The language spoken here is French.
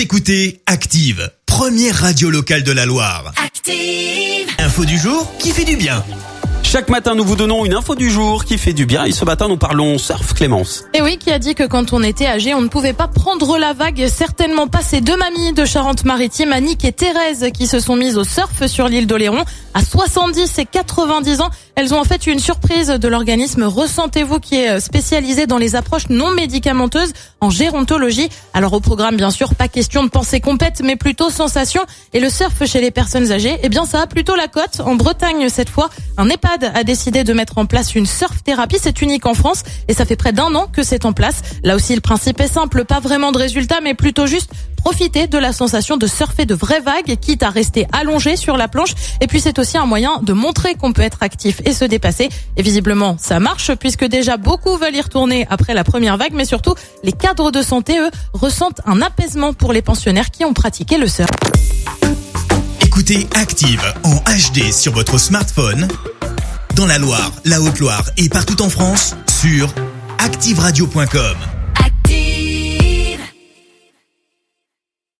Vous écoutez Active, première radio locale de la Loire. Active. Info du jour qui fait du bien. Chaque matin, nous vous donnons une info du jour qui fait du bien. Et ce matin, nous parlons surf, Clémence. Et oui, qui a dit que quand on était âgé, on ne pouvait pas prendre la vague. Certainement pas ces deux mamies de Charente-Maritime, Annick et Thérèse, qui se sont mises au surf sur l'île d'Oléron. À 70 et 90 ans, elles ont en fait une surprise de l'organisme Ressentez-vous qui est spécialisé dans les approches non médicamenteuses en gérontologie. Alors au programme, bien sûr, pas question de pensée complète, mais plutôt sensation. Et le surf chez les personnes âgées, eh bien ça a plutôt la cote. En Bretagne, cette fois, un EHPAD a décidé de mettre en place une surf thérapie. C'est unique en France et ça fait près d'un an que c'est en place. Là aussi, le principe est simple, pas vraiment de résultat, mais plutôt juste profiter de la sensation de surfer de vraies vagues, quitte à rester allongé sur la planche. Et puis c'est aussi un moyen de montrer qu'on peut être actif et se dépasser. Et visiblement, ça marche puisque déjà beaucoup veulent y retourner après la première vague, mais surtout les cadres de santé, eux, ressentent un apaisement pour les pensionnaires qui ont pratiqué le surf. Écoutez Active en HD sur votre smartphone, dans la Loire, la Haute-Loire et partout en France, sur activeradio.com.